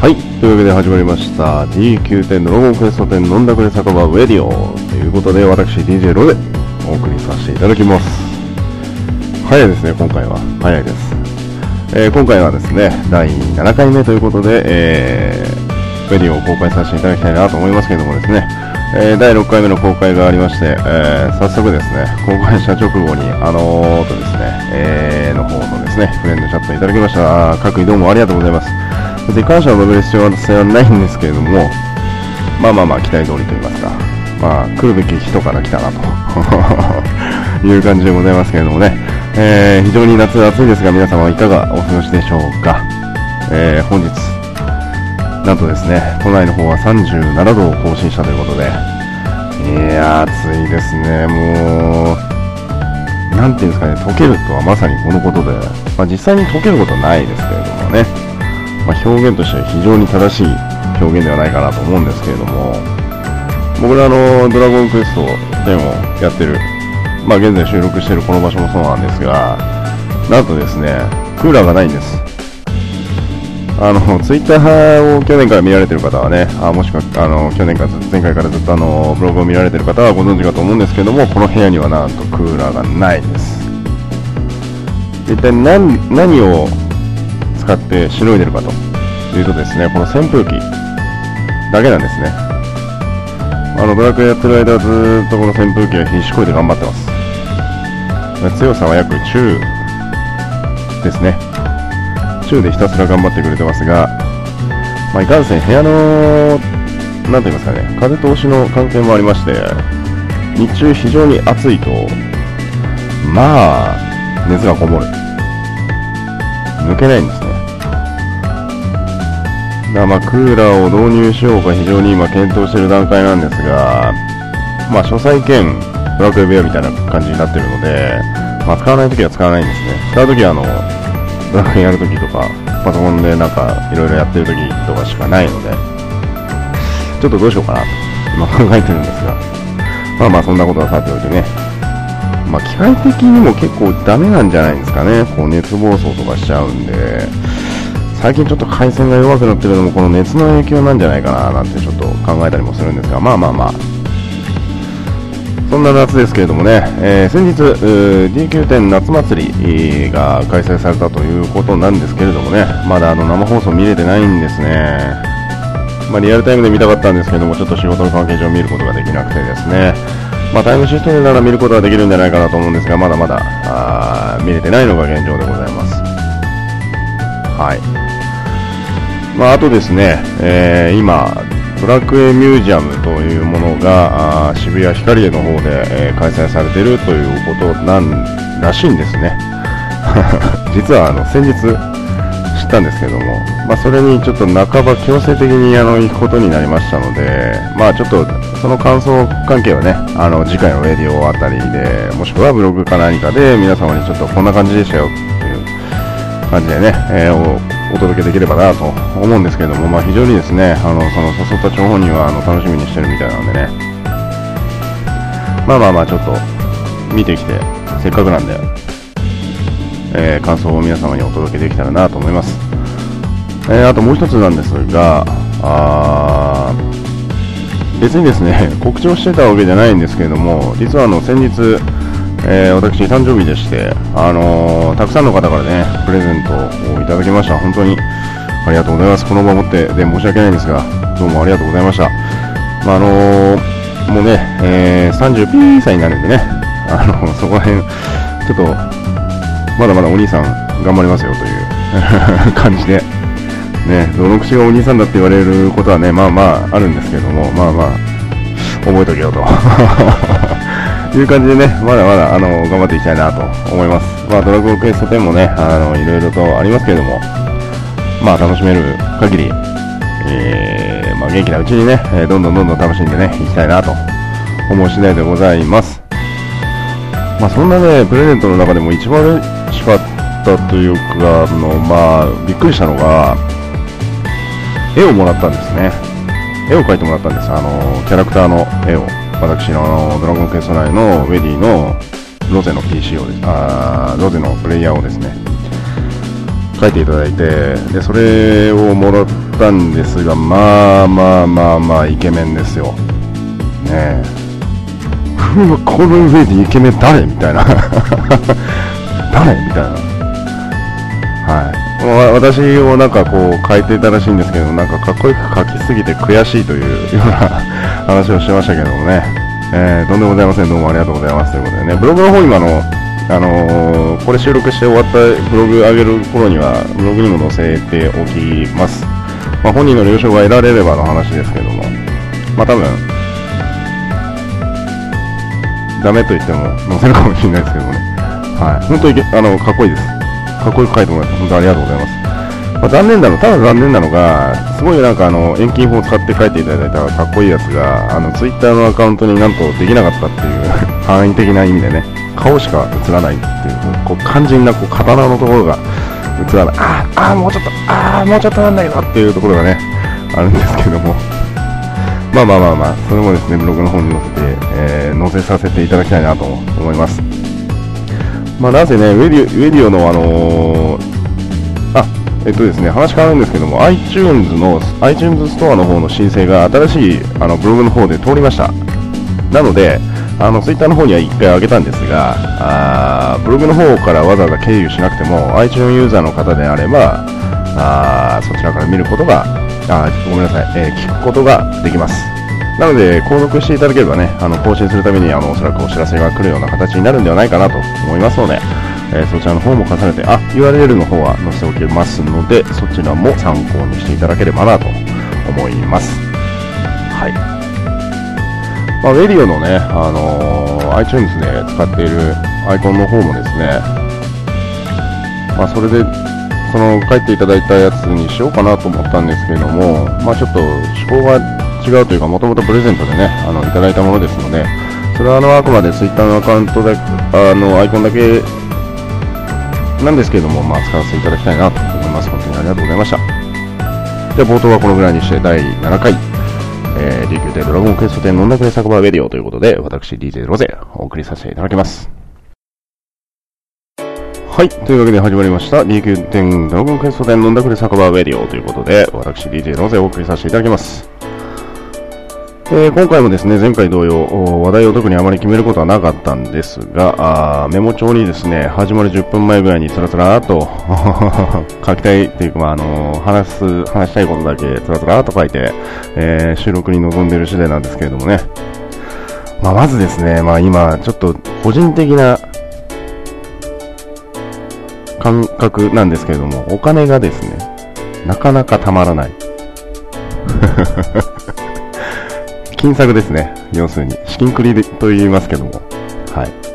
はい。というわけで始まりました。D9 のロゴンクエスト10飲んだくれ酒場ウェディオということで、私 DJ ロでお送りさせていただきます。早いですね、今回は。早いです。えー今回はですね、第7回目ということで、えー、ウェディオを公開させていただきたいなと思いますけどもですね、えー第6回目の公開がありまして、えー早速ですね、公開した直後に、あのーとですね、えーの方のですね、フレンドチャットいただきました。各位どうもありがとうございます。別に感謝を述べる必要はないんですけれども、まあまあまあ期待通りと言いますか、まあ来るべき人から来たなと いう感じでございますけれどもね、えー非常に夏暑いですが皆様はいかがお過ごしでしょうか。えー本日、なんとですね、都内の方は37度を更新したということで、いや暑いですね、もう、なんていうんですかね、溶けるとはまさにこのことで、まあ、実際に溶けることはないですけれどもね、まあ、表現としては非常に正しい表現ではないかなと思うんですけれども、僕らのドラゴンクエスト10をやってる、まあ、現在収録しているこの場所もそうなんですが、なんとですね、クーラーがないんです。あの、ツイッターを去年から見られてる方はね、あもしくは、あの、去年から前回からずっとあの、ブログを見られてる方はご存知かと思うんですけども、この部屋にはなんとクーラーがないです。一体何、何を使ってしのいでるかというとですね、この扇風機だけなんですね。あの、ドラクエやってる間はずっとこの扇風機は必死こいで頑張ってます。強さは約中ですね。中でひたすら頑張ってくれてますが、まあ、いかんせん部屋の、なんて言いますかね、風通しの関係もありまして、日中非常に暑いと、まあ、熱がこもる。抜けないんです。だ。まあ、クーラーを導入しようか非常に今検討している段階なんですが、まあ、書斎兼ブラックウェアみたいな感じになってるので、まあ、使わないときは使わないんですね。使うときはあの、ドラクエやるときとか、パソコンでなんかいろいろやってるときとかしかないので、ちょっとどうしようかなと今考えてるんですが、まあまあそんなことはさておいてね、まあ機械的にも結構ダメなんじゃないですかね、こう熱暴走とかしちゃうんで、最近ちょっと回線が弱くなってるのもこの熱の影響なんじゃないかななんてちょっと考えたりもするんですが、まあまあまあ、そんな夏ですけれどもね、えー先日、D9 夏祭りが開催されたということなんですけれどもね、まだあの生放送見れてないんですね。まあ、リアルタイムで見たかったんですけども、ちょっと仕事の関係上見ることができなくてですね、まあ、タイムシフトなら見ることはできるんじゃないかなと思うんですが、まだまだ見れてないのが現状でございます。はい。まあ、あとですね、えー今、ドラクエミュージアムというものが渋谷ヒカリエの方で、えー開催されているということなんらしいんですね。実はあの先日知ったんですけども、まあ、それにちょっと半ば強制的にあの行くことになりましたので、まあ、ちょっとその感想関係はね、あの次回のレディオあたりで、もしくはブログか何かで皆様にちょっとこんな感じでしたよっていう感じでね、えーお届けできればなと思うんですけれども、まあ、非常にですね、あのその誘った張本人はあの楽しみにしてるみたいなんでね、まあまあまあちょっと見てきて、せっかくなんで、えー感想を皆様にお届けできたらなと思います。えーあともう一つなんですが、あー別にですね、告知をしてたわけじゃないんですけれども、実はあの先日、えー私誕生日でして、あのーたくさんの方からね、プレゼントをいただきました。本当にありがとうございます。この場をもってで申し訳ないんですが、どうもありがとうございました。まあ、あのーもうね、えー、39歳になるんでね、あのそこら辺、ちょっと、まだまだお兄さん頑張りますよという 感じで、ね、どの口がお兄さんだって言われることはね、まあまああるんですけども、まあまあ、覚えとけよと。という感じでね、まだまだ、あの、頑張っていきたいなと思います。まあ、ドラゴンクエスト10もね、あの、いろいろとありますけれども、まあ、楽しめる限り、えー、まあ、元気なうちにね、えどんどんどんどん楽しんでね、いきたいなと思う次第でございます。まあ、そんなね、プレゼントの中でも一番嬉しかったというか、あの、まあ、びっくりしたのが、絵をもらったんですね。絵を描いてもらったんです。あの、キャラクターの絵を。私のあのドラゴンクエスト内のウェディのロゼの PC をです。あロゼのプレイヤーをですね。書いていただいて、で、それをもらったんですが、まあまあまあまあ、イケメンですよ。ねえ。この上でイケメン誰？みたいな。誰？みたいな。はい。私をなんかこう書いていたらしいんですけど、なんかかっこよく書きすぎて悔しいというような話をしてましたけどもね。えー、とんでもございません。どうもありがとうございます。ということでね、ブログの方今のあのー、これ収録して終わったブログ上げる頃には、ブログにも載せておきます。まあ、本人の了承が得られればの話ですけども、まあ多分、ダメと言っても載せるかもしれないですけどもね。はい。本当に、あの、かっこいいです。かっこよく書いてもらって、本当ありがとうございます。まあ、残念なの、ただ残念なのが、すごいなんかあの、遠近法を使って書いていただいたかっこいいやつが、あの、ツイッターのアカウントになんとできなかったっていう 範囲的な意味でね、顔しか映らないっていう、こう肝心なこう刀のところが映らない、ああ、もうちょっと、ああ、もうちょっとなんだけどっていうところがね、あるんですけども、まあまあまあまあ、それもですね、ブログの方に載せて、えー、載せさせていただきたいなと思います。まあ、なぜね、ウェディウェディオの、あのー、えっとですね、話変わるんですけども、iTunes の、iTunes ストアの方の申請が新しいあのブログの方で通りました。なので、あの、ツイッターの方には1回上げたんですが、あブログの方からわざわざ経由しなくても、iTunes ユーザーの方であれば、あそちらから見ることが、あごめんなさい、えー、聞くことができます。なので、購読していただければね、あの更新するためにあのおそらくお知らせが来るような形になるんではないかなと思いますので、えー、そちらの方も重ねて、あ、URL の方は載せておきますので、そちらも参考にしていただければなと思います。はい。まあ、ウェディオのね、あのー、iTunes で使っているアイコンの方もですね、まあ、それで、その書いていただいたやつにしようかなと思ったんですけれども、まあ、ちょっと思考が違うというか、もともとプレゼントでね、あの、いただいたものですので、それはあの、あくまで Twitter のアカウントで、あの、アイコンだけなんですけれども、まあ、使わせていただきたいなと思います。本当にありがとうございました。では、冒頭はこのぐらいにして、第7回、えー、琉球亭ドラゴンクエスト店飲んだくれ酒場レディオということで、私 DJ ロゼお送りさせていただきます。はい。というわけで始まりました。DQ 店ドラゴンクエスト店飲んだくれ酒場レディオということで、私 DJ ロゼお送りさせていただきます。えー、今回もですね、前回同様、話題を特にあまり決めることはなかったんですが、あメモ帳にですね、始まる10分前ぐらいにつらつらーと 書きたいっていうか、まあ、あのー、話す、話したいことだけつらつらーと書いて、えー、収録に臨んでいる次第なんですけれどもね。まあ、まずですね、まあ今、ちょっと個人的な感覚なんですけれども、お金がですね、なかなかたまらない。金策ですね。要するに、資金繰りと言いますけども。はい。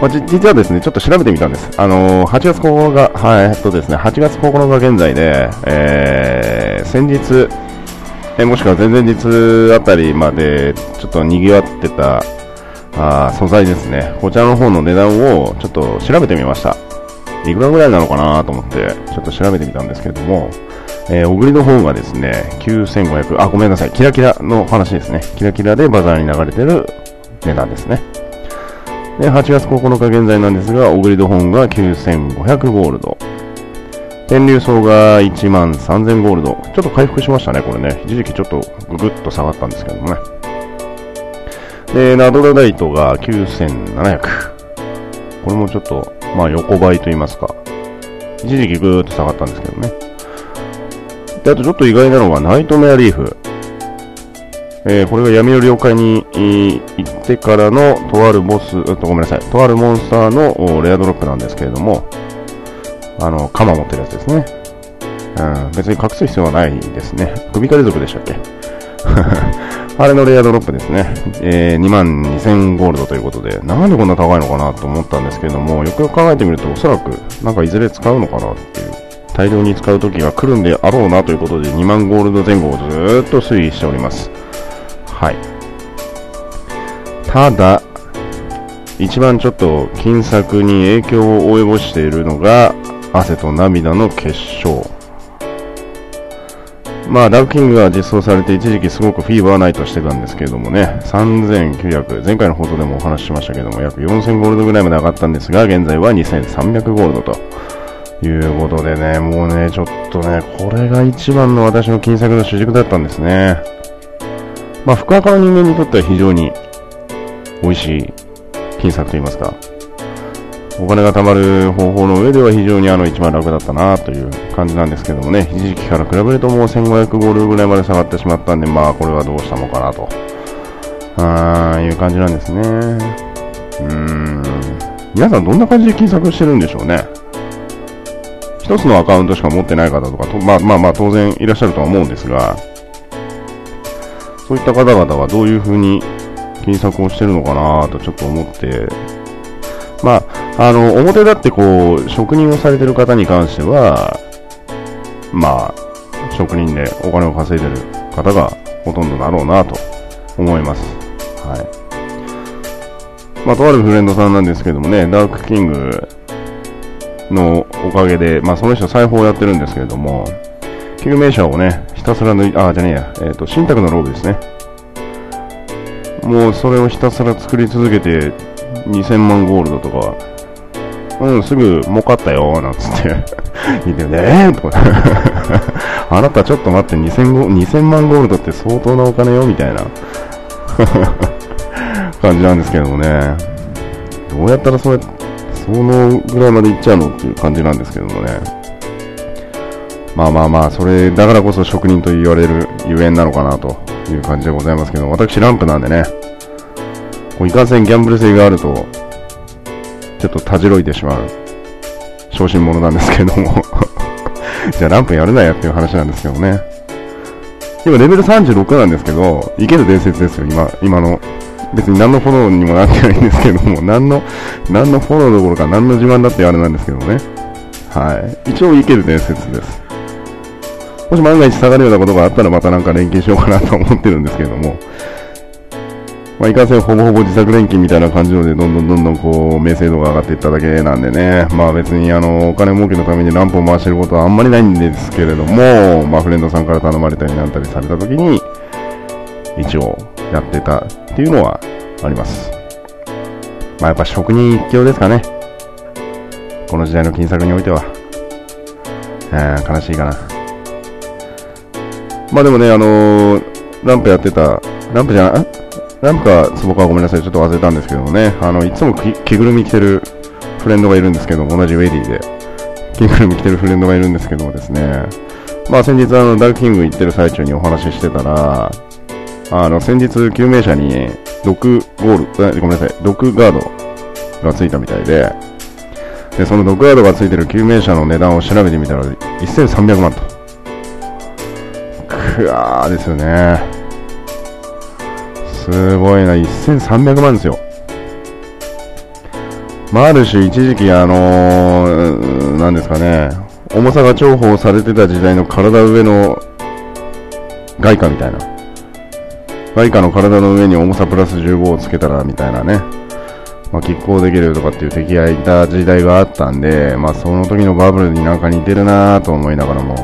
まあ、実はですね、ちょっと調べてみたんです。あのー、8月9日、はい、えっとですね、8月9日現在で、えー、先日、えもしくは前々日あたりまで、ちょっと賑わってた、あ素材ですね。こちらの方の値段をちょっと調べてみました。いくらぐらいなのかなと思って、ちょっと調べてみたんですけれども、えー、小栗の方がですね、9500、あ、ごめんなさい、キラキラの話ですね。キラキラでバザーに流れてる値段ですね。で、8月9日現在なんですが、小栗の本が9500ゴールド。天竜層が1万3000ゴールド。ちょっと回復しましたね、これね。一時期ちょっとぐぐっと下がったんですけどもね。で、ナドラダイトが9700。これもちょっと、まあ横ばいと言いますか。一時期ぐーっと下がったんですけどね。で、あとちょっと意外なのは、ナイトメアリーフ。えー、これが闇の了解にえー行ってからの、とあるボス、とごめんなさい、とあるモンスターのレアドロップなんですけれども、あの、鎌持ってるやつですね。うん、別に隠す必要はないですね。首狩り族でしたっけ？あれのレアドロップですね。えー、2万2000ゴールドということで、なんでこんな高いのかなと思ったんですけれども、よくよく考えてみると、おそらく、なんかいずれ使うのかなっていう大量に使う時が来るんであろうなということで2万ゴールド前後をずっと推移しております。はい。ただ、一番ちょっと金策に影響を及ぼしているのが汗と涙の結晶。まあ、ダークキングが実装されて一時期すごくフィーバーナイトしてたんですけれどもね、3900、前回の放送でもお話ししましたけども、約4000ゴールドぐらいまで上がったんですが、現在は2300ゴールドと。いうことでね、もうね、ちょっとね、これが一番の私の金策の主軸だったんですね。まあ、福岡の人間にとっては非常に美味しい金策といいますか、お金が貯まる方法の上では非常にあの一番楽だったなという感じなんですけどもね、一時期から比べるともう1500ゴールぐらいまで下がってしまったんで、まあこれはどうしたのかなと、あいう感じなんですね。うーん。皆さんどんな感じで金策してるんでしょうね。一つのアカウントしか持ってない方とかと、まあまあまあ当然いらっしゃるとは思うんですが、そういった方々はどういうふうに金策をしてるのかなとちょっと思って、まあ、あの、表立ってこう、職人をされてる方に関しては、まあ、職人でお金を稼いでる方がほとんどだろうなと思います。はい。まあ、とあるフレンドさんなんですけどもね、ダークキングのおかげで、まあ、その人裁縫をやってるんですけれども、救命者をね、ひたすら抜い、あ、じゃねえや、えっ、ー、と、新宅のローブですね。もうそれをひたすら作り続けて、2000万ゴールドとか、うん、すぐ儲かったよ、なんつって 言ってね、えー、とか あなたちょっと待って、2000, 2000万ゴールドって相当なお金よ、みたいな 感じなんですけどもね。どうやったらそれ、そのぐらいまでいっちゃうのっていう感じなんですけどもね。まあまあまあ、それだからこそ職人と言われるゆえんなのかなという感じでございますけど、私ランプなんでね、こういかんせんギャンブル性があると、ちょっとたじろいてしまう、小心者なんですけども じゃあランプやるなやっていう話なんですけどね。今レベル36なんですけど、いける伝説ですよ、今、今の。別に何のフォローにもなってないんですけども、何の、何のフォローどころか何の自慢だってあれなんですけどね。はい。一応いける伝説です。もし万が一下がるようなことがあったらまたなんか連携しようかなと思ってるんですけども、まあ、いかんせんほぼほぼ自作錬金みたいな感じので、どんどんどんどんこう、名声度が上がっていっただけなんでね、まあ別にあの、お金儲けのためにランプを回してることはあんまりないんですけれども、まあフレンドさんから頼まれたりなんたりされた時に、一応やってたっていうのはあります。まあやっぱ職人一強ですかね。この時代の金策においては。え、悲しいかな。まあでもね、あのー、ランプやってた、ランプじゃない、ランプか坪かごめんなさい、ちょっと忘れたんですけどもね、あの、いつも着ぐるみ着てるフレンドがいるんですけども、同じウェディで、着ぐるみ着てるフレンドがいるんですけどもですね、まあ先日あの、ダルキング行ってる最中にお話ししてたら、あの、先日救命者に、毒ゴール、ごめんなさい、毒ガードがついたみたいで、で、その毒ガードがついてる救命者の値段を調べてみたら、1300万と。くわーですよね。すごいな、1300万ですよ。まあ、ある種一時期あのー、なんですかね、重さが重宝されてた時代の体上の外貨みたいな。外貨の体の上に重さプラス15をつけたらみたいなね。まあ、拮抗できるとかっていう敵がいた時代があったんで、まあ、その時のバブルになんか似てるなぁと思いながらも、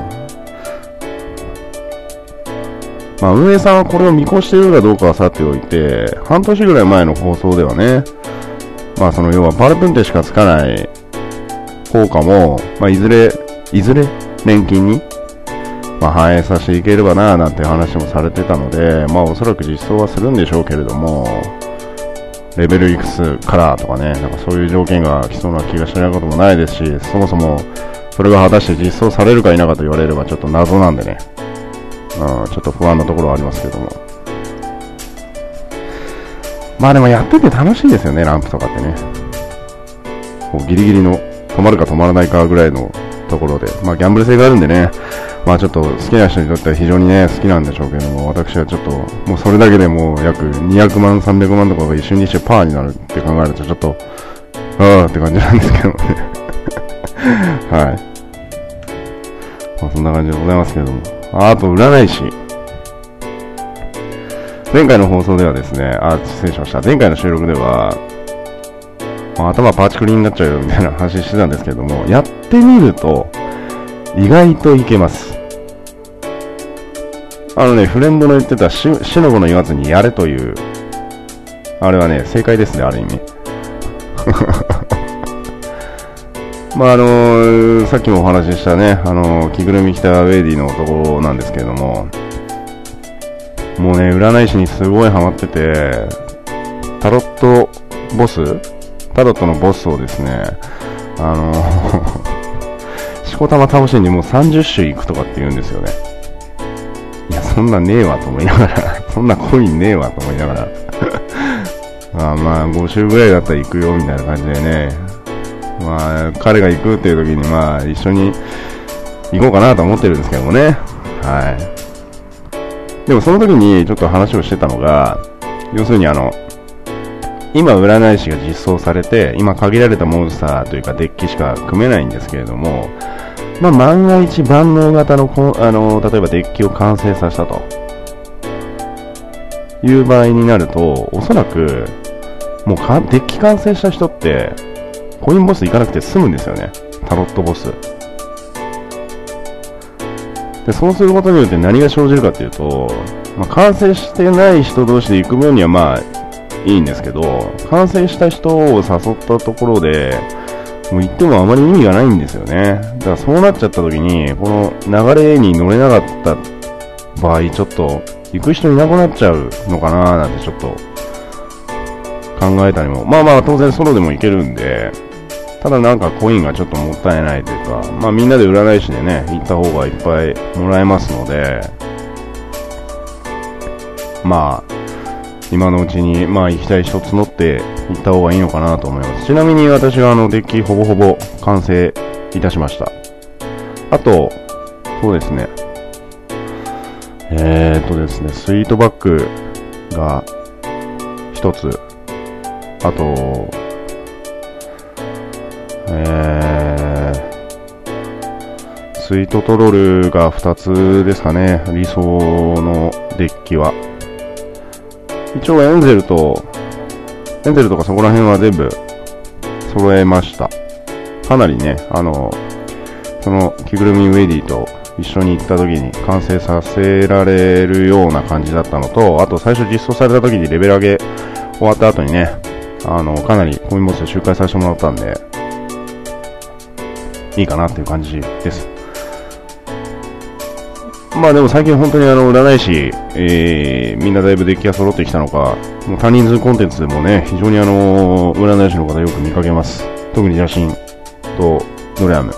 まあ、運営さんはこれを見越してるかどうかはさておいて、半年ぐらい前の放送ではね、まあ、その要はパルプンテしかつかない効果も、まあ、いずれ、いずれ年金に、まあ、反映させていければななんて話もされてたので、まあ、おそらく実装はするんでしょうけれども、レベルいくつからとかね、なんかそういう条件が来そうな気がしないこともないですし、そもそもそれが果たして実装されるか否かと言われればちょっと謎なんでね。うん、ちょっと不安なところはありますけども。まあでもやってて楽しいですよね、ランプとかってね。こうギリギリの止まるか止まらないかぐらいのところで、まあギャンブル性があるんでね、まあちょっと好きな人にとっては非常にね、好きなんでしょうけども、私はちょっと、もうそれだけでもう約200万、300万とかが一瞬にしてパーになるって考えるとちょっと、ああって感じなんですけどね。はい。まあそんな感じでございますけども。あと、占い師。前回の放送ではですね、あ、失礼しました。前回の収録では、まあ、頭パーチクリになっちゃうよみたいな話してたんですけども、やってみると、意外といけます。あのね、フレンドの言ってたし、しのぶの言わずにやれという、あれはね、正解ですね、ある意味。まああのさっきもお話ししたね、あの着ぐるみ着たウェイディの男なんですけれども、もうね、占い師にすごいハマってて、タロットボスタロットのボスをですね、あのしこたま倒しにもう30種いくとかって言うんですよね。いや、そんなねえわと思いながら、そんなコインねえわと思いながら、ま あまあ、5週ぐらいだったら行くよみたいな感じでね、まあ、彼が行くっていう時に、まあ、一緒に行こうかなと思ってるんですけどもね。はい。でもその時にちょっと話をしてたのが、要するにあの、今占い師が実装されて、今限られたモンスターというかデッキしか組めないんですけれども、まあ、万が一万能型のこあの、例えばデッキを完成させたという場合になると、おそらく、もうかデッキ完成した人って、コインボス行かなくて済むんですよね。タロットボス。で、そうすることによって何が生じるかっていうと、まあ、完成してない人同士で行く分にはまあいいんですけど、完成した人を誘ったところで、もう言ってもあまり意味がないんですよね。だからそうなっちゃった時に、この流れに乗れなかった場合、ちょっと行く人いなくなっちゃうのかななんてちょっと考えたりも。まあまあ当然ソロでも行けるんで、ただなんかコインがちょっともったいないというか、まあみんなで占い師でね、行った方がいっぱいもらえますので、まあ、今のうちに、まあ、行きたい人募って行った方がいいのかなと思います。ちなみに私はあの、デッキほぼほぼ完成いたしました。あと、そうですね。えーとですね、スイートバッグが一つ。あと、えー、スイートトロールが2つですかね、理想のデッキは。一応エンゼルと、エンゼルとかそこら辺は全部揃えました。かなりね、あの、その着ぐるみウェディと一緒に行った時に完成させられるような感じだったのと、あと最初実装された時にレベル上げ終わった後にね、あの、かなりコミンボスで周回させてもらったんで、いいかなっていう感じです。まあでも最近本当にあの占い師、えー、みんなだいぶデッキが揃ってきたのか、もう多人数コンテンツでもね、非常にあの占い師の方よく見かけます。特に写真とドレアム。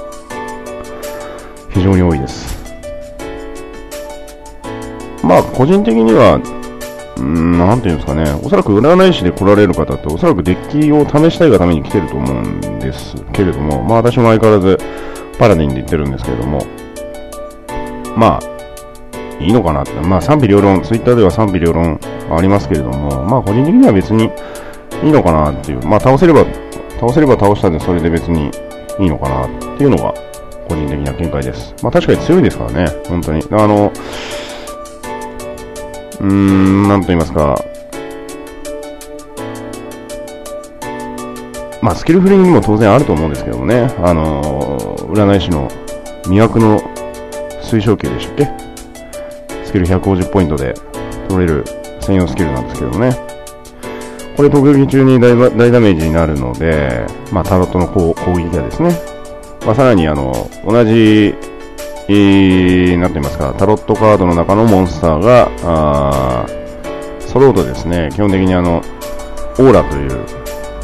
非常に多いです。まあ個人的には、うん、なんていうんですかね、おそらく占い師で来られる方って、おそらくデッキを試したいがために来てると思うんですけれども、まあ私も相変わらずパラディンで言ってるんですけれども、まあ、いいのかなって、まあ賛否両論、ツイッターでは賛否両論ありますけれども、まあ個人的には別にいいのかなっていう、まあ倒せれば、倒せれば倒したんでそれで別にいいのかなっていうのが個人的な見解です。まあ確かに強いですからね、本当に。あの、うーん、なんと言いますか、まあスキルフリーにも当然あると思うんですけどもね、あの、占い師の魅惑の推奨球でしたっけ？スキル150ポイントで取れる専用スキルなんですけどね。これ特撃中に大大ダメージになるので、まあ、タロットの攻撃がですね、まあ、さらにあの、同じ、えー、なんていますか、タロットカードの中のモンスターが、あー揃うとですね、基本的にあの、オーラという、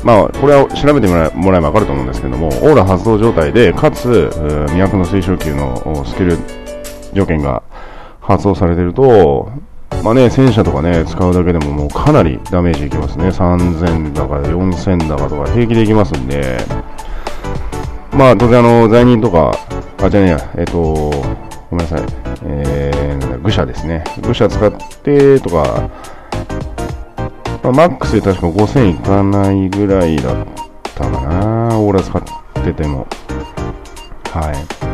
まあ、これは調べてもらもらえばわかると思うんですけども、オーラ発動状態で、かつ、魅惑の推奨級のスキル条件が発動されてると、まあね、戦車とかね、使うだけでももうかなりダメージいきますね。3000だか4000だかとか平気でいきますんで、まあ当然あの、罪人とか、あ、じゃねえや、えっ、と、ごめんなさい、えー、愚者ですね。愚者使ってとか、まあ、マックスで確か5000いかないぐらいだったかな、オーラ使ってても。はい。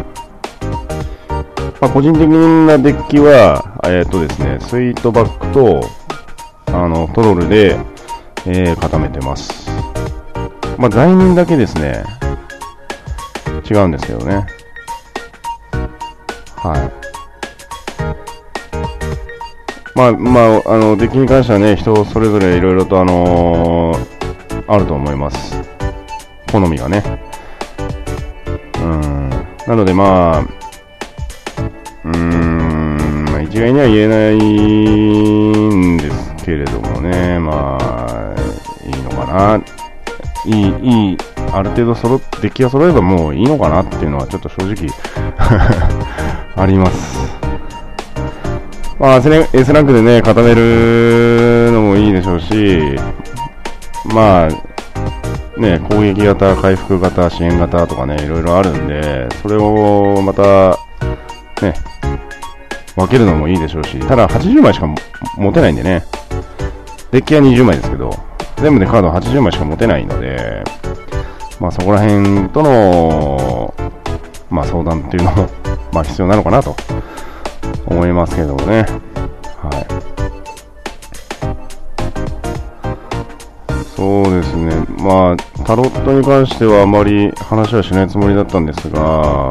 まあ、個人的なデッキは、えっ、ー、とですね、スイートバックと、あの、トロルで、えー、固めてます。まあ、罪人だけですね、違うんですけどね。はい。まあ、まあ、あの、デッキに関してはね、人それぞれいろいろとあのー、あると思います。好みがね。うんなのでまあ、うーん、まあ、一概には言えないんですけれどもね、まあ、いいのかな。いい、いい、ある程度揃っ、デッキが揃えばもういいのかなっていうのはちょっと正直 あります。まあ、S ランクでね、固めるのもいいでしょうし、まあ、ね、攻撃型、回復型、支援型とかね、いろいろあるんで、それをまた、ね、分けるのもいいでしょうし、ただ80枚しか持てないんでね、デッキは20枚ですけど、全部でカード80枚しか持てないので、まあそこら辺との、まあ相談っていうのも まあ必要なのかなと思いますけどもね。はい。そうですね。まあ、タロットに関してはあまり話はしないつもりだったんですが、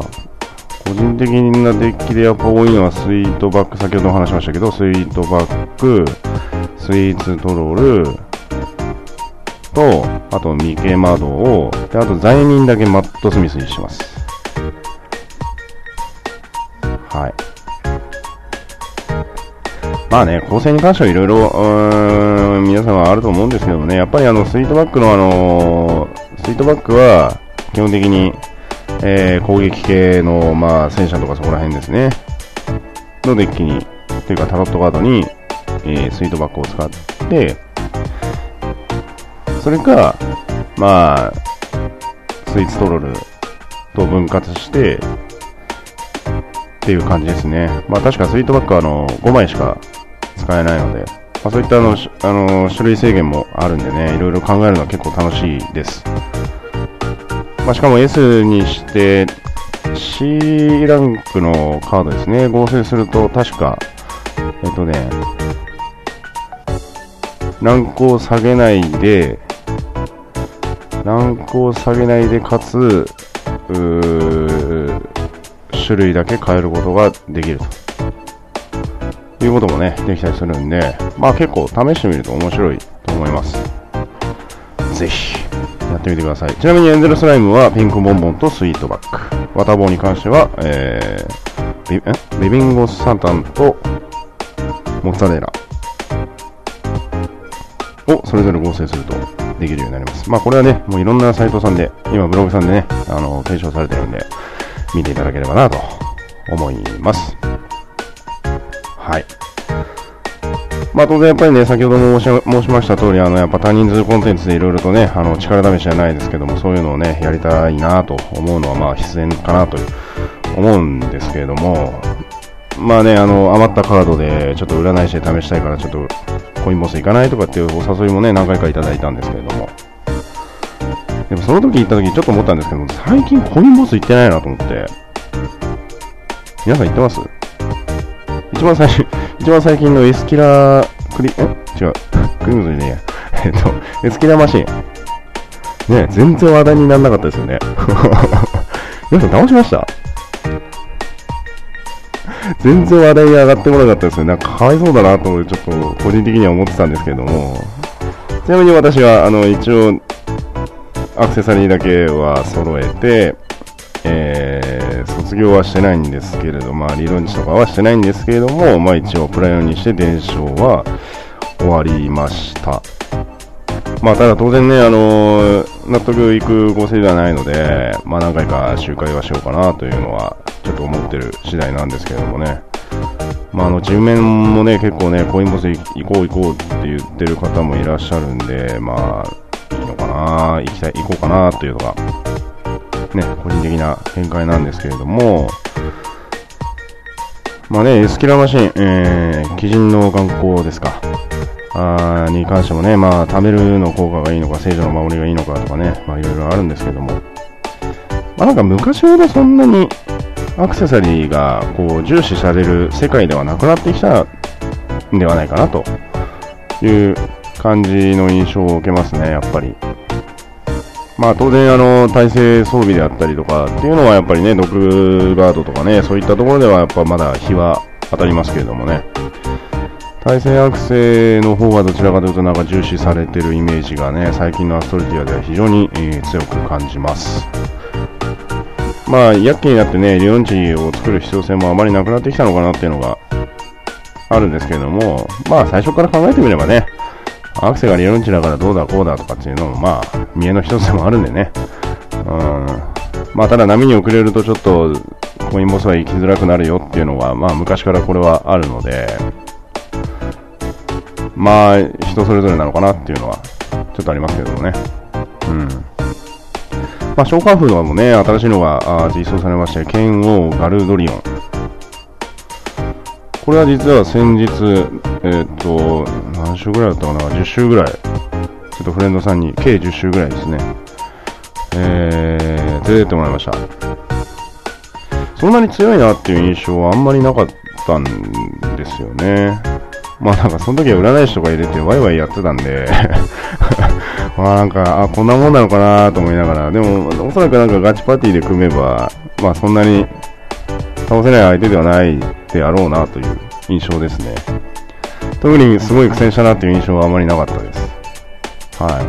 個人的なデッキでやっぱ多いのはスイートバック、先ほども話しましたけど、スイートバック、スイーツトロール、と、あとミケマドを、であと罪人だけマットスミスにします。はい。まあね、構成に関してはいろいろ、皆さんはあると思うんですけどね、やっぱりあの、スイートバックのあのスイートバックは、基本的に、えー、攻撃系の、まあ、戦車とかそこら辺ですね、のデッキに、というかタロットカードに、えー、スイートバックを使って、それか、まあ、スイーツトロールと分割して、っていう感じですね。まあ確かスイートバックはあの5枚しか使えないので、まあ、そういったあのあの種類制限もあるんでね、いろいろ考えるのは結構楽しいです。まあ、しかも S にして C ランクのカードですね、合成すると確か、えっとね、ランクを下げないで、ランクを下げないで、かつ、種類だけ変えることができると。いうこともね、できたりするんで、まあ結構試してみると面白いと思います。ぜひ、やってみてください。ちなみにエンゼルスライムはピンクボンボンとスイートバック。ワタボーに関しては、えー、ビビンゴサンタンとモッツァレラをそれぞれ合成するとできるようになります。まあこれはね、もういろんなサイトさんで、今ブログさんでね、あの、提唱されてるんで、見ていただければなと思います。はい。まあ当然やっぱりね、先ほども申し申しました通り、あの、やっぱ多人数コンテンツでいろいろとね、あの、力試しじゃないですけども、そういうのをね、やりたいなと思うのはまあ必然かなという思うんですけれども、まあね、あの、余ったカードでちょっと占い師で試したいから、ちょっとコインボス行かないとかっていうお誘いもね、何回かいただいたんですけれども。でもその時行った時ちょっと思ったんですけども最近コインボス行ってないなと思って。皆さん行ってます？一番最初、一番最近のエスキラー、クリ、え？違う。クリムズにね えっと、エスキラーマシン。ね全然話題にならなかったですよね。皆さん倒しました？全然話題に上がってこなかったですよ。なんかかわいそうだなと思って、ちょっと個人的には思ってたんですけども、ちなみに私は、あの、一応、アクセサリーだけは揃えて、卒業はしてないんですけれど、まあ、理論値とかはしてないんですけれども、まあ、一応、プライオにして伝承は終わりました。まあ、ただ当然ね、あのー、納得いく合成ではないので、まあ、何回か集会はしようかなというのは、ちょっと思ってる次第なんですけれどもね。まあ、あの、10面もね、結構ね、コインボス行こう行こうって言ってる方もいらっしゃるんで、まあ、いいのかな、行きたい、行こうかなというのが、ね、個人的な見解なんですけれども、まあね、エスキラマシン、えー、鬼人の眼光ですか。あに関してもね、まあ、貯めるの効果がいいのか、聖女の守りがいいのかとかね、まあ、いろいろあるんですけども、まあ、なんか昔ほどそんなにアクセサリーがこう重視される世界ではなくなってきたんではないかなという感じの印象を受けますね、やっぱり。まあ当然あの体制装備であったりとかっていうのはやっぱりね、毒ガードとかね、そういったところではやっぱまだ日は当たりますけれどもね。対戦アクセの方がどちらかというとなんか重視されてるイメージがね、最近のアストルティアでは非常に、えー、強く感じます。まあ、やっきになってね、理論値を作る必要性もあまりなくなってきたのかなっていうのがあるんですけれども、まあ、最初から考えてみればね、アクセが理論値だからどうだこうだとかっていうのも、まあ、見えの一つでもあるんでね。うん。まあ、ただ波に遅れるとちょっと、コインボスは行きづらくなるよっていうのが、まあ、昔からこれはあるので、まあ、人それぞれなのかなっていうのは、ちょっとありますけどもね。うん。まあ、召喚風もね、新しいのが実装されまして、剣王ガルドリオン。これは実は先日、えっ、と、何週ぐらいだったかな ?10 週ぐらい。ちょっとフレンドさんに、計10週ぐらいですね。えー、出てってもらいました。そんなに強いなっていう印象はあんまりなかったんですよね。まあなんかその時は占い師とか入れてワイワイやってたんで まあなんか、あ、こんなもんなのかなと思いながら、でもおそらくなんかガチパーティーで組めば、まあそんなに倒せない相手ではないであろうなという印象ですね。特にすごい苦戦したなという印象はあまりなかったです。はい。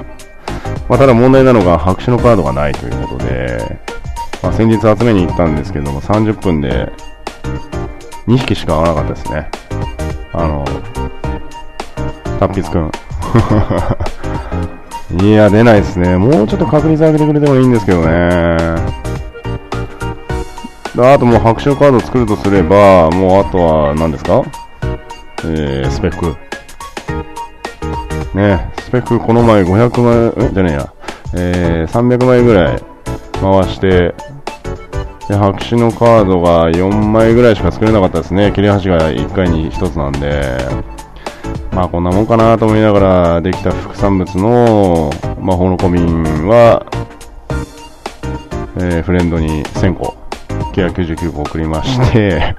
まあ、ただ問題なのが白紙のカードがないということで、まあ、先日集めに行ったんですけども、30分で2匹しか合わなかったですね。あの、達筆くん。いや、出ないですね。もうちょっと確率上げてくれてもいいんですけどね。あともう白紙カードを作るとすれば、もうあとは何ですか？えー、スペック。ね、スペックこの前500枚、えじゃねえや、えー、300枚ぐらい回して、で、白紙のカードが4枚ぐらいしか作れなかったですね。切れ端が1回に1つなんで、まあこんなもんかなと思いながらできた副産物の魔法のコミンは、えー、フレンドに1000個。999個送りまして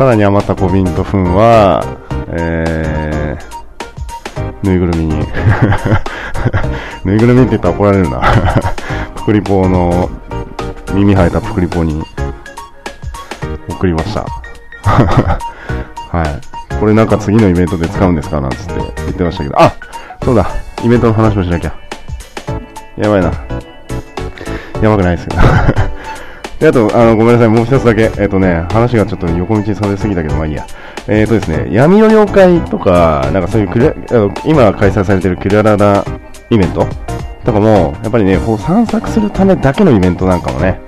さらに余った小瓶と糞は、えー、ぬいぐるみに ぬいぐるみって言ったら怒られるなプクリポの耳生えたプクリポに送りました はい。これなんか次のイベントで使うんですかなんつって言ってましたけど、あそうだイベントの話もしなきゃ。やばいな。やばくないですよ。で、あと、あの、ごめんなさい、もう一つだけ。えっ、とね、話がちょっと横道にそれすぎたけど、まあいいや。えっ、ー、とですね、闇の妖怪とか、なんかそういうクリあの、今開催されてるクリアラなイベント？とかも、やっぱりね、こう散策するためだけのイベントなんかもね、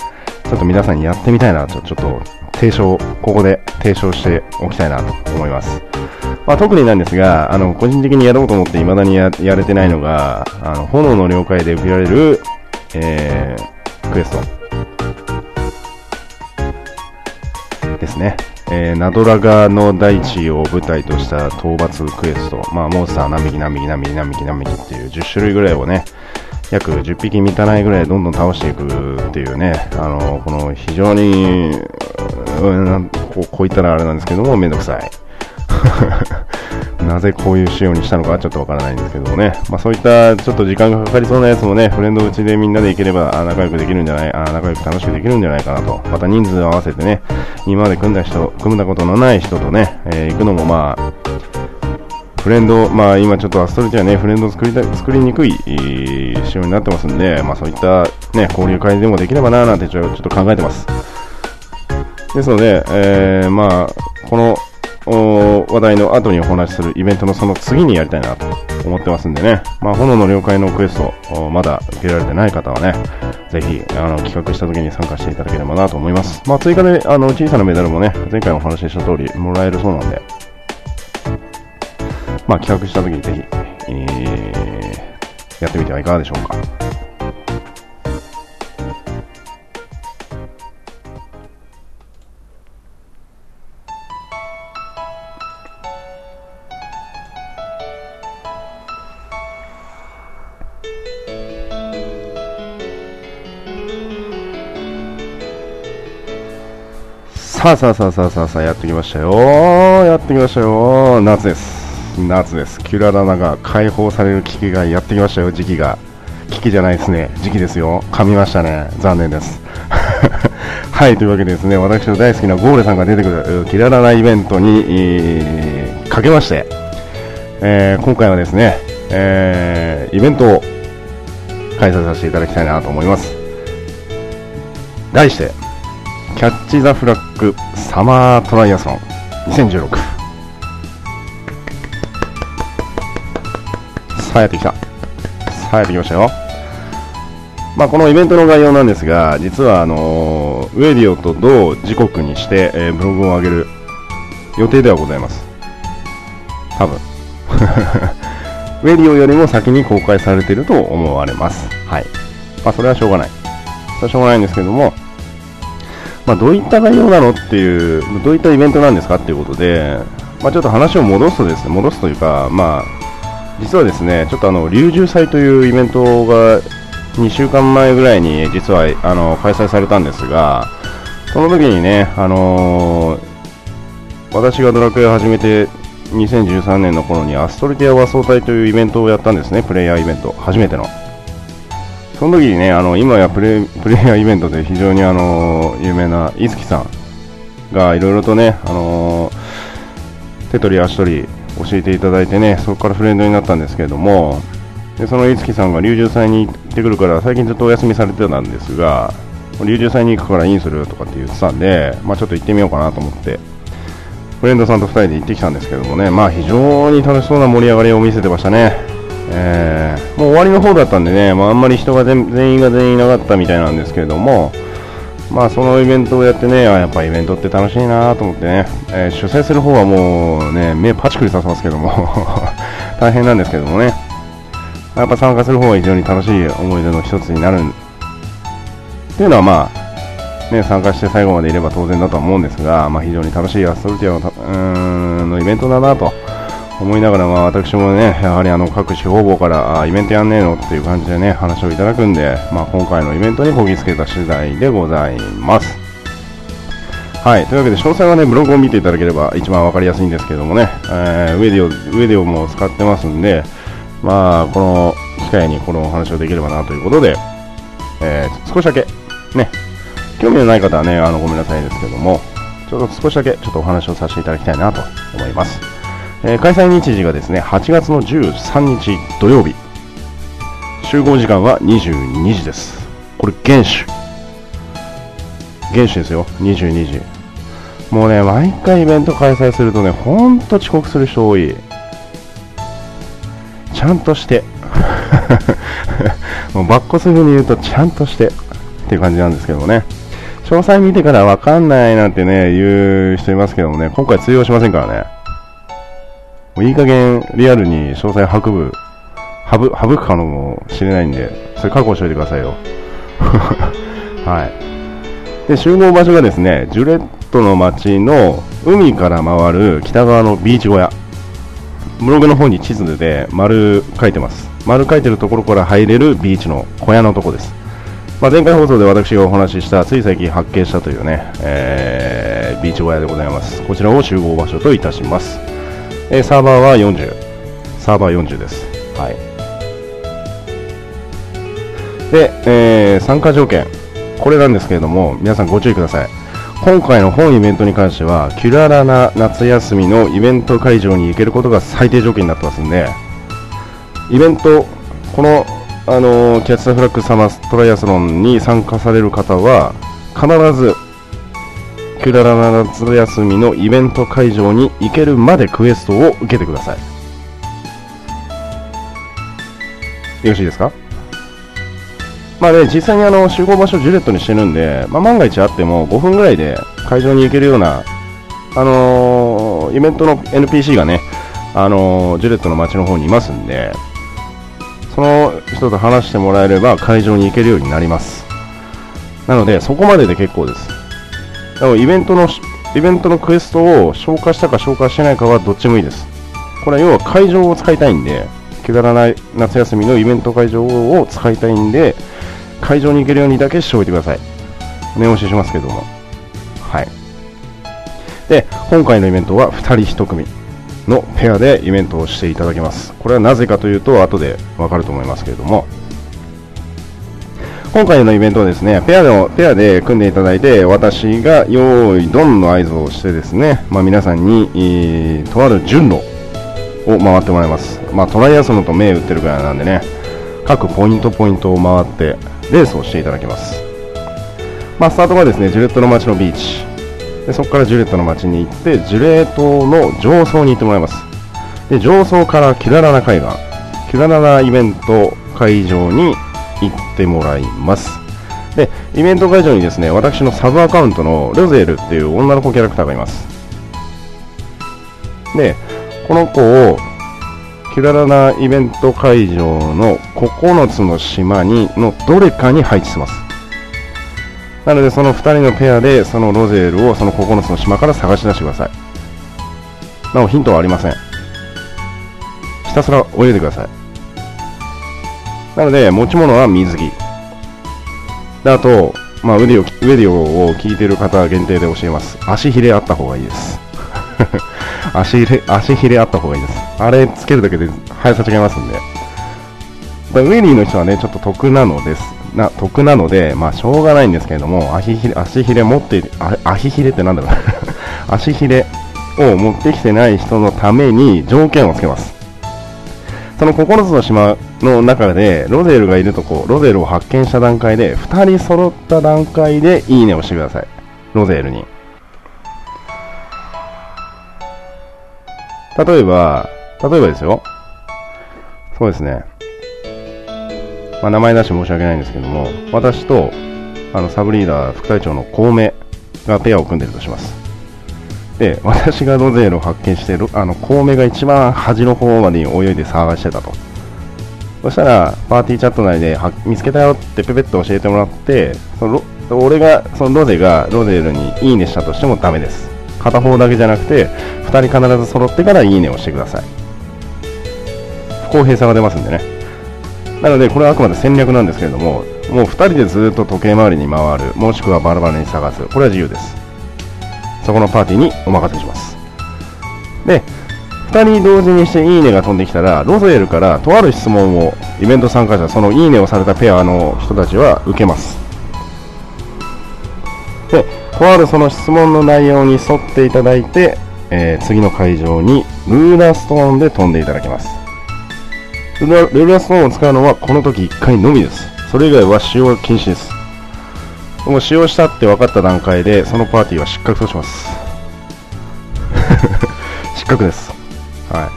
ちょっと皆さんにやってみたいなと、ちょっと提唱、ここで提唱しておきたいなと思います。まあ、特になんですが、あの、個人的にやろうと思って未だにややれてないのが、あの、炎の了解で受けられる、えー、クエスト。ですね。えー、ナドラガの大地を舞台とした討伐クエスト、まあ、モンスター何匹何匹何匹何匹何匹っていう10種類ぐらいをね、約10匹満たないぐらいどんどん倒していくっていうね、あの、この非常に、うん、こうこう言ったらあれなんですけども、面倒くさい。なぜこういう仕様にしたのかちょっとわからないんですけどもね、まあ、そういったちょっと時間がかかりそうなやつもね、フレンドうちでみんなで行ければ仲良くできるんじゃない、あ仲良く楽しくできるんじゃないかなと、また人数を合わせてね、今まで組んだ人、組んだことのない人とね、えー、行くのもまあ、フレンド、まあ今ちょっとアストルティはね、フレンドを作りた作りにくい、仕様になってますんで、まあそういったね、交流会でもできればなーなんてちょっと考えてます。ですので、えー、まあ、この話題の後にお話しするイベントのその次にやりたいなと思ってますんでね、まあ、炎の了解のクエスト、まだ受けられてない方はね、ぜひ、あの、企画した時に参加していただければなと思います。まあ、追加で、あの、小さなメダルもね、前回お話しした通り、もらえるそうなんで、まあ、企画した時にぜひ、えー、やってみてはいかがでしょうか。さあさあさあさあさあさあやってきましたよ。やってきましたよ。夏です。夏です。キュララナが解放される危機がやってきましたよ。時期が。危機じゃないですね。時期ですよ。噛みましたね。残念です。はいというわけでですね私の大好きなゴーレさんが出てくるキュララナイベントに、えー、かけまして、えー、今回はですね、えー、イベントを開催させていただきたいなと思います。題して、キャッチ・ザ・フラッグサマートライアスロン2016。さあ、やってきた。さあ、やってきましたよ。まあ、このイベントの概要なんですが、実はあのウェディオと同時刻にして、えー、ブログを上げる予定ではございます。多分。ウェディオよりも先に公開されていると思われます。はい。まあ、それはしょうがない。それはしょうがないんですけども、まあ、どういった概要なのっていう、どういったイベントなんですかっていうことで、まあ、ちょっと話を戻すとですね、戻すというか、まあ、実はですね、ちょっとあの、龍獣祭というイベントが2週間前ぐらいに実はあの開催されたんですが、その時にね、あのー、私がドラクエを始めて2013年の頃にアストルティア和装隊というイベントをやったんですね、プレイヤーイベント、初めての。その時にね、あの今やプレプレイヤーイベントで非常にあの有名な伊月さんがいろいろとね、あの手取り足取り教えていただいてね、そこからフレンドになったんですけれども、でその伊月さんが龍獣祭に行ってくるから最近ずっとお休みされてたんですが龍獣祭に行くからインするとかって言ってたんで、まあ、ちょっと行ってみようかなと思ってフレンドさんと2人で行ってきたんですけどもね、まあ、非常に楽しそうな盛り上がりを見せてましたね、えー、もう終わりの方だったんでね、まあ、あんまり人が全員が全員いなかったみたいなんですけれども、まあ、そのイベントをやってね、あやっぱイベントって楽しいなと思ってね、えー、主催する方はもうね、目パチクリさせますけども 大変なんですけどもね、やっぱ参加する方が非常に楽しい思い出の一つになるっていうのはまあ、ね、参加して最後までいれば当然だとは思うんですが、まあ、非常に楽しいアストルティアののイベントだなと思いながら、まあ、私もね、やはりあの各地方々からあイベントやんねえのっていう感じでね、話をいただくんで、まあ、今回のイベントにこぎつけた次第でございます。はい、というわけで詳細はねブログを見ていただければ一番わかりやすいんですけどもね、えー、ウェディオウェディオも使ってますんで、まあ、この機会にこのお話をできればなということで、えー、少しだけ、ね、興味のない方はね、あの、ごめんなさいですけども、ちょっと少しだけちょっとお話をさせていただきたいなと思います。えー、開催日時がですね、8月の13日土曜日。集合時間は22時です。これ、原種。原種ですよ、22時。もうね、毎回イベント開催するとね、ほんと遅刻する人多い。ちゃんとして もうバッコス風に言うとちゃんとしてっていう感じなんですけどもね詳細見てから分かんないなんてね言う人いますけどもね今回通用しませんからねもういい加減リアルに詳細運ぶ省省く可能もしれないんでそれ確保しておいてくださいよ はいで集合場所がですねジュレットの街の海から回る北側のビーチ小屋ブログの方に地図で丸書いてます。丸書いてるところから入れるビーチの小屋のとこです。まあ、前回放送で私がお話しした、つい最近発見したというね、えー、ビーチ小屋でございます。こちらを集合場所といたします。え、サーバーは40。サーバー40です。はい。で、えー、参加条件。これなんですけれども、皆さんご注意ください。今回の本イベントに関しては、キュララな夏休みのイベント会場に行けることが最低条件になってますんで、イベント、この、あのキャッチ・ザ・フラッグサマートライアスロンに参加される方は、必ず、キュララな夏休みのイベント会場に行けるまでクエストを受けてください。よろしいですか？まあね、実際にあの集合場所ジュレットにしてるんで、まあ、万が一あっても5分ぐらいで会場に行けるような、あのー、イベントの NPC がね、あのー、ジュレットの街の方にいますんで、その人と話してもらえれば会場に行けるようになります。なので、そこまでで結構です。イベントの、イベントのクエストを消化したか消化してないかはどっちもいいです。これは要は会場を使いたいんで、くだらない夏休みのイベント会場を使いたいんで、会場に行けるようにだけしておいてください。お願いしますけども。はい。で、今回のイベントは2人1組のペアでイベントをしていただきます。これはなぜかというと、後でわかると思いますけれども、今回のイベントはですね、ペアでペアで組んでいただいて、私が用意ドンの合図をしてですね、まあ、皆さんに、えー、とある順路を回ってもらいます。まあ、トライアスロンと銘打ってるぐらいなんでね、各ポイントポイントを回ってレースをしていただきますまあ、スタートがですね、ジュレットの街のビーチ。でそこからジュレットの街に行って、ジュレートの上層に行ってもらいます。で、上層からキュララナ海岸、キュララナイベント会場に行ってもらいます。で、イベント会場にですね、私のサブアカウントのロゼールっていう女の子キャラクターがいます。で、この子をキュララナイベント会場の9つの島にのどれかに配置します。なのでその2人のペアでそのロゼールをその9つの島から探し出してください。なおヒントはありません。ひたすら泳いでください。なので持ち物は水着。であと、まあ、ウディオウェディオを聞いてる方限定で教えます。足ひれあった方がいいです。足ひれ、足ひれあった方がいいです。あれつけるだけで速さ違いますんで。ウェディの人はね、ちょっと得なのです。な、得なので、まあ、しょうがないんですけれども、足ひれ、足ひれ持って、あ足ひれってなんだろう 足ひれを持ってきてない人のために条件をつけます。その9つの島の中で、ロゼールがいるとこ、ロゼールを発見した段階で、2人揃った段階で、いいねをしてください。ロゼールに。例えば、例えばですよ。そうですね。まあ、名前出して申し訳ないんですけども、私と、あの、サブリーダー副隊長の孔明がペアを組んでるとします。で、私がロゼールを発見して、あの、孔明が一番端の方まで泳いで探してたと。そしたら、パーティーチャット内で見つけたよってペペッと教えてもらって、その俺が、そのロゼがロゼールにいいねしたとしてもダメです。片方だけじゃなくて、2人必ず揃ってからいいねをしてください。不公平さが出ますんでね。なので、これはあくまで戦略なんですけれども、もう2人でずっと時計回りに回る、もしくはバラバラに探す、これは自由です。そこのパーティーにお任せします。で、2人同時にしていいねが飛んできたら、ロゼルからとある質問をイベント参加者、そのいいねをされたペアの人たちは受けます。で、とあるその質問の内容に沿っていただいて、えー、次の会場にルーラーストーンで飛んでいただきます。ルーラーストーンを使うのはこの時1回のみです。それ以外は使用禁止です。もう使用したって分かった段階で、そのパーティーは失格とします。失格です。は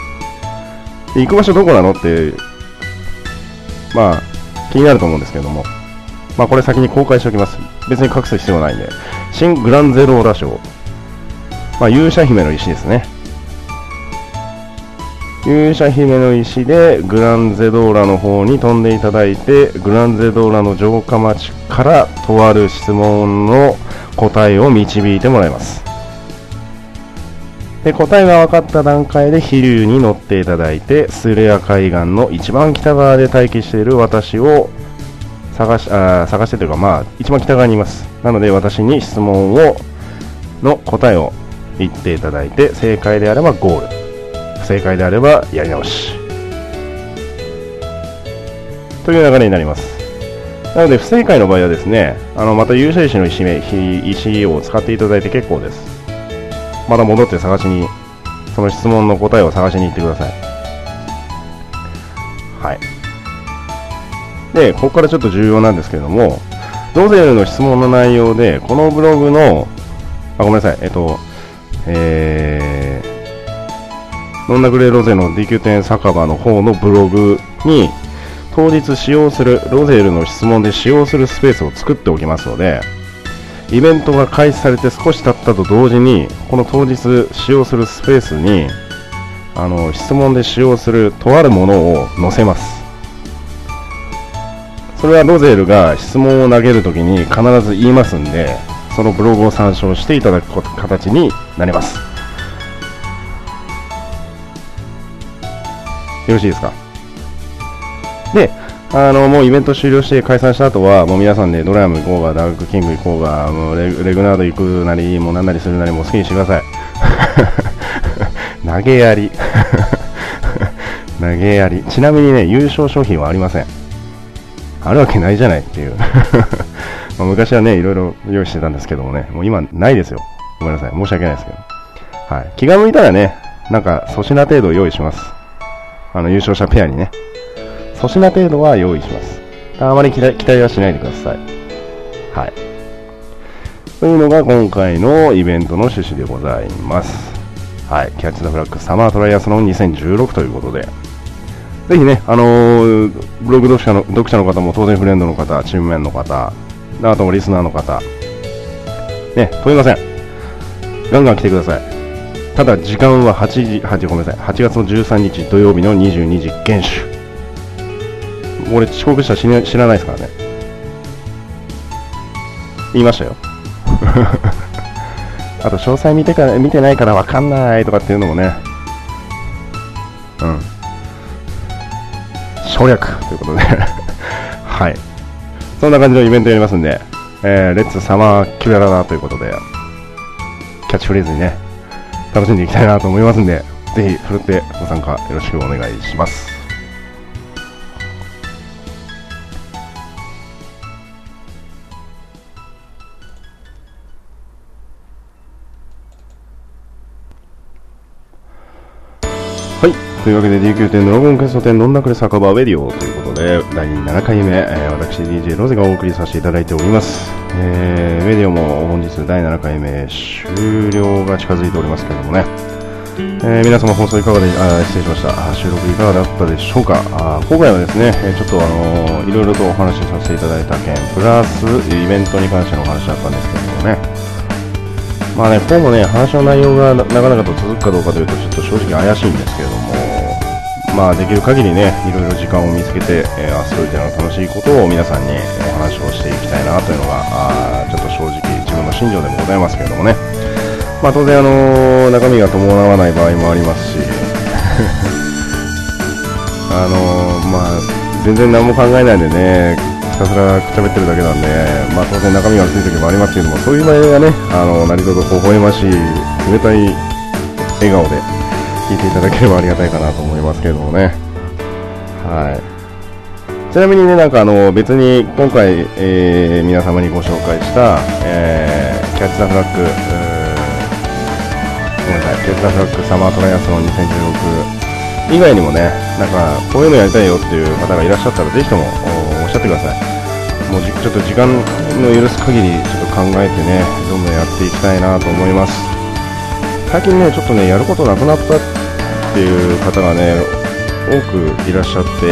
い。行く場所どこなのって、まあ、気になると思うんですけども、まあ、これ先に公開しておきます。別に隠す必要はないんで。新グランゼローラ賞。まあ、勇者姫の石ですね。勇者姫の石でグランゼドーラの方に飛んでいただいて、グランゼドーラの城下町からとある質問の答えを導いてもらいます。で答えが分かった段階で飛竜に乗っていただいてスレア海岸の一番北側で待機している私を探しあ探してというかまあ一番北側にいますなので私に質問をの答えを言っていただいて正解であればゴール正解であればやり直しという流れになりますなので不正解の場合はですねあのまた勇者石の石石を使っていただいて結構ですまた戻って探しに、その質問の答えを探しに行ってください。はい。で、ここからちょっと重要なんですけれども、ロゼルの質問の内容で、このブログの、あ、ごめんなさい、えっと、えー、ノンナグレロゼの DQ 点酒場の方のブログに、当日使用する、ロゼルの質問で使用するスペースを作っておきますので、イベントが開始されて少し経ったと同時にこの当日使用するスペースにあの質問で使用するとあるものを載せます。それはロゼールが質問を投げるときに必ず言いますんでそのブログを参照していただく形になります。よろしいですか？であのもうイベント終了して解散した後はもう皆さんでドラム行こうがダークキング行こうがもうレグナード行くなりもう何なりするなりもう好きにしてください。投げやり。投げやり。ちなみにね優勝商品はありません。あるわけないじゃないっていう。ま昔はねいろいろ用意してたんですけどもねもう今ないですよ。ごめんなさい。申し訳ないですけど。はい、気が向いたらねなんか粗品程度用意します。あの優勝者ペアにね粗品程度は用意します。あまり期待はしないでください。はい。というのが今回のイベントの趣旨でございます。はい、キャッチ・ザ・フラッグサマートライアスロン2016ということで、ぜひね、あのー、ブログ読者の読者の方も当然フレンドの方、チームメンの方、あともリスナーの方、ね、問いません。ガンガン来てください。ただ、時間は8時、8、ごめんなさい、8月の13日土曜日の22時厳守。俺、遅刻したら知らないですからね。言いましたよ。あと、詳細見てから見てないから分かんないとかっていうのもね、うん。省略ということで はい。そんな感じのイベントやりますんで、えー、レッツサマーキュララということで、キャッチフレーズにね、楽しんでいきたいなと思いますんで、ぜひ、ふるってご参加よろしくお願いします。というわけで D9 店ドラゴンクエスト店飲んだくれ酒場ウェディオということで、第7回目、えー、私 DJ ロゼがお送りさせていただいております。えー、ウェディオも本日第7回目終了が近づいておりますけれどもね、えー、皆様放送いかがで、あ失礼しました。収録いかがだったでしょうか。あ今回はですね、ちょっとあのー、いろいろとお話しさせていただいた件、プラスイベントに関してのお話だったんですけれどもね、まあね、こうもね、話の内容がなかなかと続くかどうかというと、ちょっと正直怪しいんですけれども、まあできる限りね、いろいろ時間を見つけて、えー、アストリテの楽しいことを皆さんにお話をしていきたいなというのが、あちょっと正直自分の信条でもございますけれどもね。まあ当然あのー、中身が伴わない場合もありますし、あのー、まあ全然何も考えないでね、ひたすらくちゃべってるだけなんで、まあ当然中身がつい時もありますけども、そういう場合がね、あの、何卒微笑ましい、冷たい笑顔で聞いていただければありがたいかなと思いますけれどもね。はい。ちなみにね、なんかあの、別に今回、えー、皆様にご紹介した、えー、キャッチ・ザ・フラッグ、ごめんなさい、キャッチ・ザ・フラッグサマートライアスロン2016以外にもね、なんか、こういうのやりたいよっていう方がいらっしゃったら、ぜひともおっしゃってください。もうちょっと時間の許す限りちょっと考えてね、どんどんやっていきたいなと思います。最近ね、ちょっとね、やることなくなったっていう方がね、多くいらっしゃって、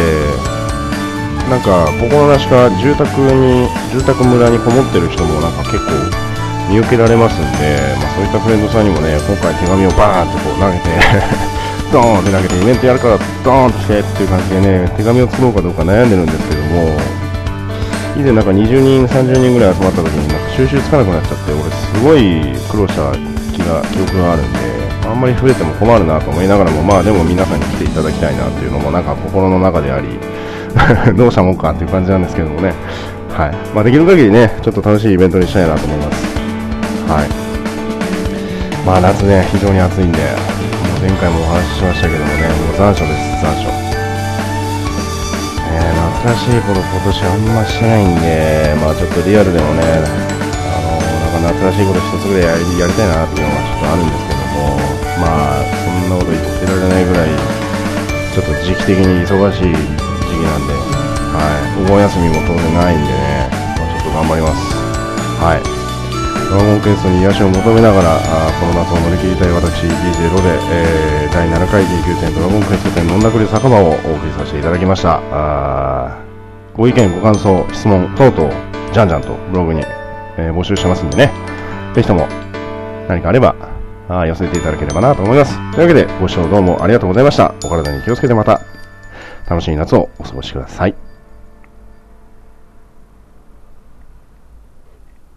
なんか、心なしか住宅に、住宅村にこもってる人もなんか結構見受けられますんで、まあ、そういったフレンドさんにもね、今回手紙をバーンってこう投げて ドーンって投げてイベントやるからドーンとしてっていう感じでね手紙を作ろうかどうか悩んでるんですけども以前なんか20人30人ぐらい集まった時になんか収集つかなくなっちゃって俺すごい苦労した気が記憶があるんであんまり増えても困るなと思いながらもまあでも皆さんに来ていただきたいなっていうのもなんか心の中であり どうしたもんかっていう感じなんですけどもね。はい。まあ、できる限りねちょっと楽しいイベントにしたいなと思います。はい。まあ夏ね非常に暑いんでもう前回もお話ししましたけどもね、もう残暑です、残暑。え、懐かしいこと今年あんましてないんで、まあちょっとリアルでもね、あのなんか懐かしいこと一つぐらいやりやりたいなっていうのがちょっとあるんですけども、まあそんなこと言ってられないぐらい、ちょっと時期的に忙しい時期なんで、はい、お盆休みも当然ないんでね、まあ、ちょっと頑張ります。はい。ドラゴンクエストに癒しを求めながらあこの夏を乗り切りたい私 DJ ロで、えー、第7回 D9 店ドラゴンクエスト店飲んだくり酒場をお送りさせていただきましたあご意見ご感想質問等々じゃんじゃんとブログに、えー、募集してますんでねぜひとも何かあればあ寄せていただければなと思います。というわけでご視聴どうもありがとうございました。お体に気をつけてまた楽しい夏をお過ごしください。